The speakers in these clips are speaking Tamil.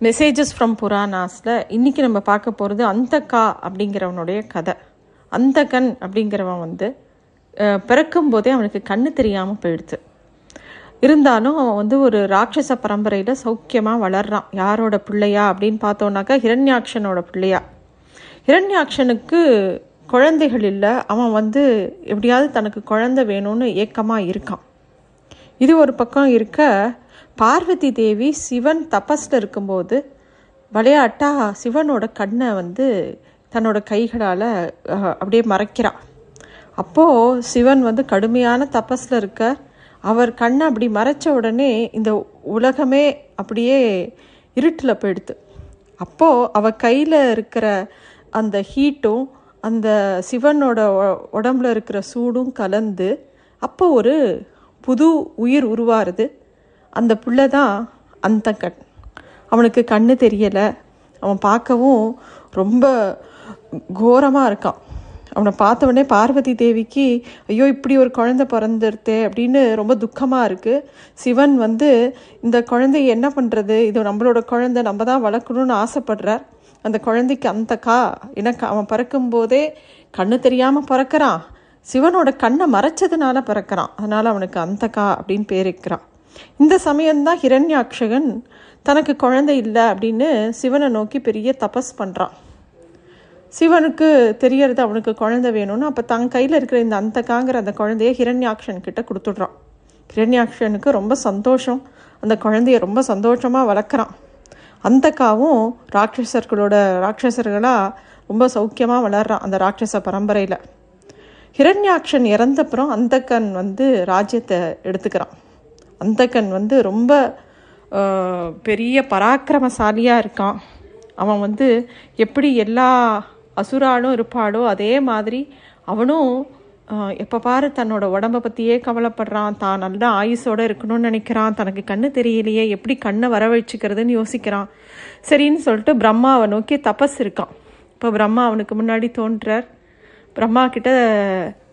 மெசேஜஸ் ஃப்ரம் புராணாஸில் இன்றைக்கி நம்ம பார்க்க போகிறது அந்தக்கா அப்படிங்கிறவனுடைய கதை. அந்தகன் அப்படிங்கிறவன் வந்து பிறக்கும்போதே அவனுக்கு கண்ணு தெரியாமல் போயிடுது இருந்தாலும் அவன் வந்து ஒரு ராட்சச பரம்பரையில் சௌக்கியமாக வளர்றான். யாரோட பிள்ளையா அப்படின்னு பார்த்தோன்னாக்கா ஹிரண்யாக்ஷனோட பிள்ளையா. ஹிரண்யாக்ஷனுக்கு குழந்தைகள் இல்லை. அவன் வந்து எப்படியாவது தனக்கு குழந்தை வேணும்னு ஏக்கமாக இருக்கான். இது ஒரு பக்கம் இருக்க பார்வதி தேவி சிவன் தபஸில் இருக்கும்போது விளையாட்டா சிவனோட கண்ணை வந்து தன்னோட கைகளால் அப்படியே மறைக்கிறான் அப்போது சிவன் வந்து கடுமையான தபஸில் இருக்க அவர் கண்ணை அப்படி மறைச்ச உடனே இந்த உலகமே அப்படியே இருட்டில் போயிடுது. அப்போது அவ கையில் இருக்கிற அந்த ஹீட்டும் அந்த சிவனோட உடம்புல இருக்கிற சூடும் கலந்து அப்போ ஒரு புது உயிர் உருவாருது. அந்த புள்ள தான் அந்த கண் அவனுக்கு கண்ணு தெரியலை. அவன் பார்க்கவும் ரொம்ப கோரமாக இருக்கான். அவனை பார்த்த உடனே பார்வதி தேவிக்கு ஐயோ இப்படி ஒரு குழந்தை பிறந்துருத்தே அப்படின்னு ரொம்ப துக்கமாக இருக்குது சிவன் வந்து இந்த குழந்தைய என்ன பண்ணுறது இது நம்மளோட குழந்தை நம்ம தான் வளர்க்கணும்னு ஆசைப்படுறார். அந்த குழந்தைக்கு அந்த கா எனக்கு அவன் பிறக்கும்போதே கண்ணு தெரியாமல் பிறக்கிறான். சிவனோட கண்ணை மறைச்சதுனால பிறக்கிறான். அதனால் அவனுக்கு அந்தகா அப்படின்னு பேர் வைக்கிறான். இந்த சமயம்தான் ஹிரண்யாக்ஷகன் தனக்கு குழந்தை இல்லை அப்படின்னு சிவனை நோக்கி பெரிய தபஸ் பண்ணுறான் சிவனுக்கு தெரியறது அவனுக்கு குழந்தை வேணும்னு அப்போ தன் கையில் இருக்கிற இந்த அந்தகாங்கிற அந்த குழந்தைய ஹிரண்யாக்ஷன் கிட்ட கொடுத்துட்றான். ஹிரண்யாக்ஷனுக்கு ரொம்ப சந்தோஷம். அந்த குழந்தைய ரொம்ப சந்தோஷமாக வளர்க்குறான். அந்தக்காவும் ராட்சசர்களோட ராட்சசர்களாக ரொம்ப சௌக்கியமாக வளர்றான் அந்த ராட்சச பரம்பரையில். ஹிரண்யாக்ஷன் இறந்தப்புறம் அந்தக்கன் வந்து ராஜ்யத்தை எடுத்துக்கிறான். அந்தகன் வந்து ரொம்ப பெரிய பராக்கிரமசாலியாக இருக்கான். அவன் வந்து எப்படி எல்லா அசுராலும் இருப்பாளோ அதே மாதிரி அவனும் எப்போ பாரு தன்னோட உடம்பை பற்றியே கவலைப்படுறான். தான் நல்ல ஆயுசோடு இருக்கணும்னு நினைக்கிறான். தனக்கு கண்ணு தெரியலையே எப்படி கண்ணை வரவழைச்சிக்கிறதுன்னு யோசிக்கிறான். சரின்னு சொல்லிட்டு பிரம்மாவை நோக்கி தபஸ் இருக்கான். இப்போ பிரம்மா அவனுக்கு முன்னாடி தோன்றார். பிரம்மா கிட்ட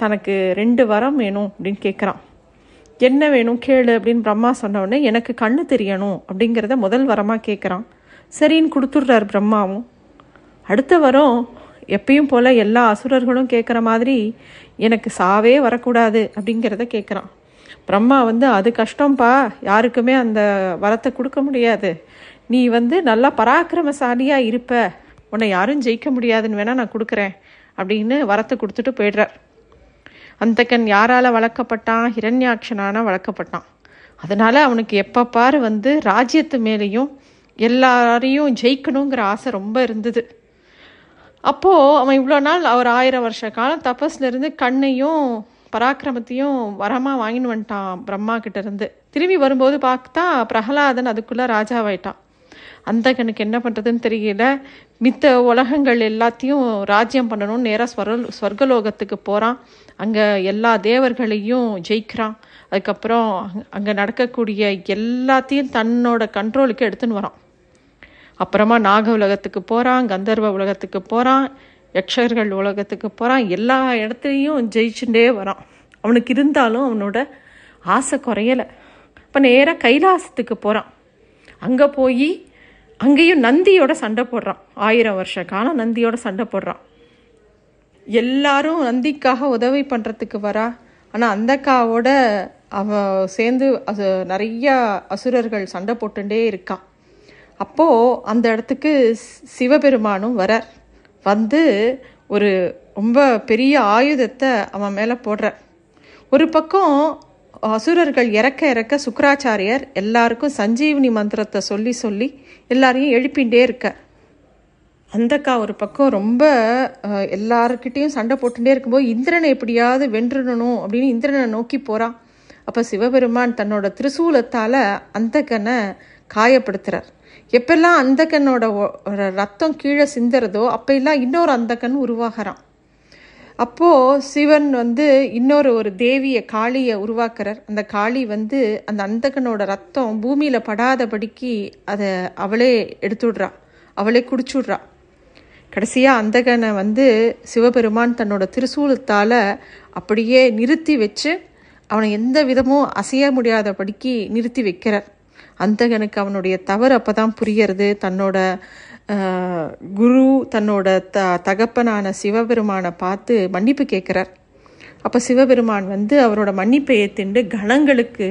தனக்கு ரெண்டு வரம் வேணும் அப்படின்னு கேட்குறான் என்ன வேணும் கேளு அப்படின்னு பிரம்மா சொன்ன எனக்கு கண்ணு தெரியணும் அப்படிங்கிறத முதல் வரமாக கேட்குறான் சரின்னு கொடுத்துட்றார் பிரம்மாவும். அடுத்த வரம் எப்பயும் போல் எல்லா அசுரர்களும் கேட்குற மாதிரி எனக்கு சாவே வரக்கூடாது அப்படிங்கிறத கேட்குறான் பிரம்மா வந்து அது கஷ்டம்ப்பா யாருக்குமே அந்த வரத்தை கொடுக்க முடியாது. நீ வந்து நல்லா பராக்கிரமசாலியாக இருப்ப. உன்னை யாரும் ஜெயிக்க முடியாதுன்னு வேணால் நான் கொடுக்குறேன் அப்படின்னு வரத்தை கொடுத்துட்டு போயிடுறார். அந்தகன் யாரால் வளர்க்கப்பட்டான் ஹிரண்யாட்சனான வளர்க்கப்பட்டான். அதனால் அவனுக்கு எப்போ பாரு வந்து ராஜ்யத்து மேலேயும் எல்லாரையும் ஜெயிக்கணுங்கிற ஆசை ரொம்ப இருந்தது. அப்போது அவன் இவ்வளோ நாள் அவர் ஆயிரம் வருஷ காலம் தபஸ்லேருந்து கண்ணையும் பராக்கிரமத்தையும் வரமாக வாங்கின்னு வந்துட்டான் பிரம்மா கிட்டேருந்து திரும்பி வரும்போது பார்த்தா பிரகலாதன் அதுக்குள்ளே ராஜாவாயிட்டான். அந்தகனுக்கு என்ன பண்ணுறதுன்னு தெரியல. மித்த உலகங்கள் எல்லாத்தையும் ராஜ்யம் பண்ணணும்னு நேராக ஸ்வர ஸ்வர்கலோகத்துக்கு போகிறான் அங்கே எல்லா தேவர்களையும் ஜெயிக்கிறான். அதுக்கப்புறம் அங்கே நடக்கக்கூடிய எல்லாத்தையும் தன்னோட கண்ட்ரோலுக்கு எடுத்துன்னு வரான். அப்புறமா நாக உலகத்துக்கு போகிறான் கந்தர்வ உலகத்துக்கு போகிறான் யக்ஷர்கள் உலகத்துக்கு போகிறான் எல்லா இடத்துலையும் ஜெயிச்சுட்டே வரான். அவனுக்கு இருந்தாலும் அவனோட ஆசை குறையலை. இப்போ நேராக கைலாசத்துக்கு போகிறான் அங்கே போய் அங்கேயும் நந்தியோட சண்டை போடுறான். ஆயிரம் வருஷ காலம் நந்தியோட சண்டை போடுறான். எல்லாரும் நந்திக்காக உதவி பண்ணுறதுக்கு வரா. ஆனால் அந்தக்காவோட அவன் சேர்ந்து அது நிறைய அசுரர்கள் சண்டை போட்டுட்டே இருக்கான். அப்போது அந்த இடத்துக்கு சிவபெருமானும் வரார் வந்து ஒரு ரொம்ப பெரிய ஆயுதத்தை அவன் மேலே போடுற. ஒரு பக்கம் அசுரர்கள் இறக்க இறக்க சுக்கராச்சாரியர் எல்லாருக்கும் சஞ்சீவனி மந்திரத்தை சொல்லி சொல்லி எல்லாரையும் எழுப்பிகிட்டே இருக்கார் அந்தக்கா ஒரு பக்கம் ரொம்ப எல்லாருக்கிட்டேயும் சண்டை போட்டுட்டே இருக்கும்போது இந்திரனை எப்படியாவது வென்றுடணும் அப்படின்னு இந்திரனை நோக்கி போகிறான் அப்போ சிவபெருமான் தன்னோட திரிசூலத்தால் அந்தக்கனை காயப்படுத்துகிறார் எப்பெல்லாம் அந்தக்கனோட ரத்தம் கீழே சிந்துறதோ அப்பெல்லாம் இன்னொரு அந்தக்கன் உருவாகிறான். அப்போது சிவன் வந்து இன்னொரு ஒரு தேவியை காளியை உருவாக்குறார். அந்த காளி வந்து அந்த அந்தகனோட ரத்தம் பூமியில் படாதபடிக்கு அதை அவளே எடுத்துடுறா. அவளே குடிச்சுடுறா. கடைசியாக அந்தகனை வந்து சிவபெருமான் தன்னோட திருசூலத்தால் அப்படியே நிறுத்தி வச்சு அவனை எந்த விதமும் அசைய முடியாதபடிக்கு நிறுத்தி வைக்கிறார். அந்தகனுக்கு அவனுடைய தவறு அப்போ தான் புரியறது. தன்னோட குரு தன்னோட த தகப்பனான சிவபெருமானை பார்த்து மன்னிப்பு கேட்குறார். அப்போ சிவபெருமான் வந்து அவரோட மன்னிப்பை ஏற்றிண்டு கணங்களுக்கு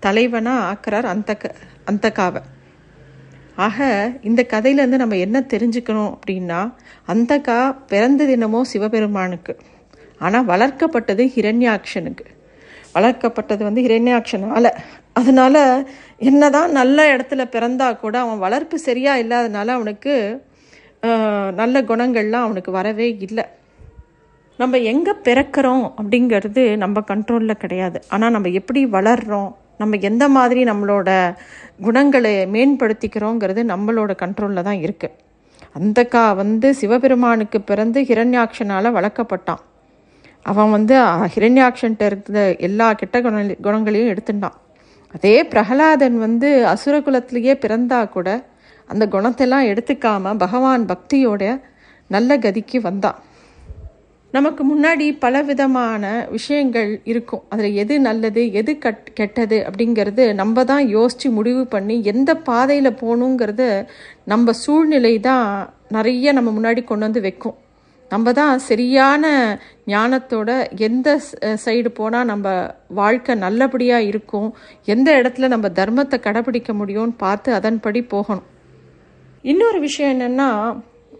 தலைவனாக ஆக்குறார் அந்த அந்தக்காவை ஆக இந்த கதையிலேருந்து நம்ம என்ன தெரிஞ்சுக்கணும் அப்படின்னா அந்தகா பிறந்த என்னமோ சிவபெருமானுக்கு ஆனால் வளர்க்கப்பட்டது ஹிரண்யாக்ஷனுக்கு வளர்க்கப்பட்டது வந்து ஹிரண்யாக்ஷனால அதனால என்னதான் நல்ல இடத்துல பிறந்தா கூட அவன் வளர்ப்பு சரியாக இல்லாதனால அவனுக்கு நல்ல குணங்கள்லாம் அவனுக்கு வரவே இல்லை. நம்ம எங்கே பிறக்கிறோம் அப்படிங்கிறது நம்ம கண்ட்ரோலில் கிடையாது. ஆனால் நம்ம எப்படி வளர்றோம் நம்ம எந்த மாதிரி நம்மளோட குணங்களை மேம்படுத்திக்கிறோங்கிறது நம்மளோட கண்ட்ரோலில் தான் இருக்குது அந்தக்கா வந்து சிவபெருமானுக்கு பிறந்து ஹிரண்யாக்ஷனால் வளர்க்கப்பட்டான். அவன் வந்து ஹிரண்யாக்ஷன்ட்ட இருந்த எல்லா கெட்ட குண குணங்களையும் எடுத்துட்டான். அதே பிரகலாதன் வந்து அசுர குலத்திலேயே பிறந்தா கூட அந்த குணத்தெல்லாம் எடுத்துக்காம பகவான் பக்தியோட நல்ல கதிக்கு வந்தான் நமக்கு முன்னாடி பல விதமான விஷயங்கள் இருக்கும். அதில் எது நல்லது எது கட் கெட்டது அப்படிங்கிறது நம்ம தான் யோசித்து முடிவு பண்ணி எந்த பாதையில் போகணுங்கிறத நம்ம சூழ்நிலை தான் நிறைய நம்ம முன்னாடி கொண்டு வந்து வைக்கும். நம்ம தான் சரியான ஞானத்தோட எந்த சைடு போனால் நம்ம வாழ்க்கை நல்லபடியாக இருக்கும் எந்த இடத்துல நம்ம தர்மத்தை கடைபிடிக்க முடியும்னு பார்த்து அதன்படி போகணும். இன்னொரு விஷயம் என்னென்னா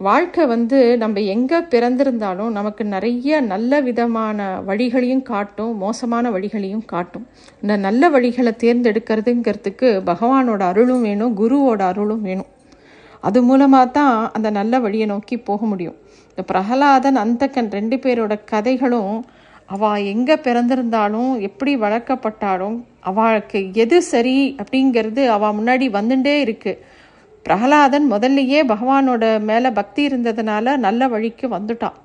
வாழ்க்கை வந்து நம்ம எங்கே பிறந்திருந்தாலும் நமக்கு நிறைய நல்ல விதமான வழிகளையும் காட்டும் மோசமான வழிகளையும் காட்டும். இந்த நல்ல வழிகளை தேர்ந்தெடுக்கிறதுங்கிறதுக்கு பகவானோட அருளும் வேணும் குருவோட அருளும் வேணும். அது மூலமாக தான் அந்த நல்ல வழியை நோக்கி போக முடியும். இந்த பிரகலாதன் அந்தக்கன் ரெண்டு பேரோட கதைகளும் அவள் எங்கே பிறந்திருந்தாலும் எப்படி வளர்க்கப்பட்டாலும் அவளுக்கு எது சரி அப்படிங்கிறது அவள் முன்னாடி வந்துட்டே இருக்குது பிரகலாதன் முதல்லயே பகவானோட மேலே பக்தி இருந்ததுனால நல்ல வழிக்கு வந்துட்டான்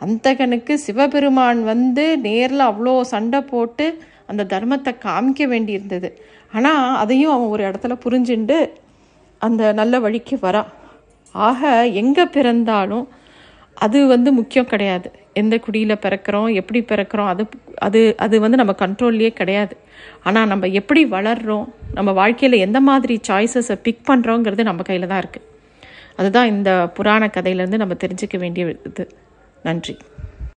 அந்தகனுக்கு சிவபெருமான் வந்து நேரில் அவ்வளோ சண்டை போட்டு அந்த தர்மத்தை காமிக்க வேண்டியிருந்தது. ஆனால் அதையும் அவன் ஒரு இடத்துல புரிஞ்சுண்டு அந்த நல்ல வழிக்கு வரான் ஆக எங்கே பிறந்தாலும் அது வந்து முக்கியம் கிடையாது. எந்த குடியில் பிறக்கிறோம் எப்படி பிறக்கிறோம் அது அது அது வந்து நம்ம கண்ட்ரோல்லையே கிடையாது. ஆனால் நம்ம எப்படி வளர்கிறோம் நம்ம வாழ்க்கையில் எந்த மாதிரி சாய்ஸஸை பிக் பண்ணுறோங்கிறது நம்ம கையில் தான் இருக்குது அதுதான் இந்த புராண கதையிலேருந்து நம்ம தெரிஞ்சுக்க வேண்டிய இது நன்றி.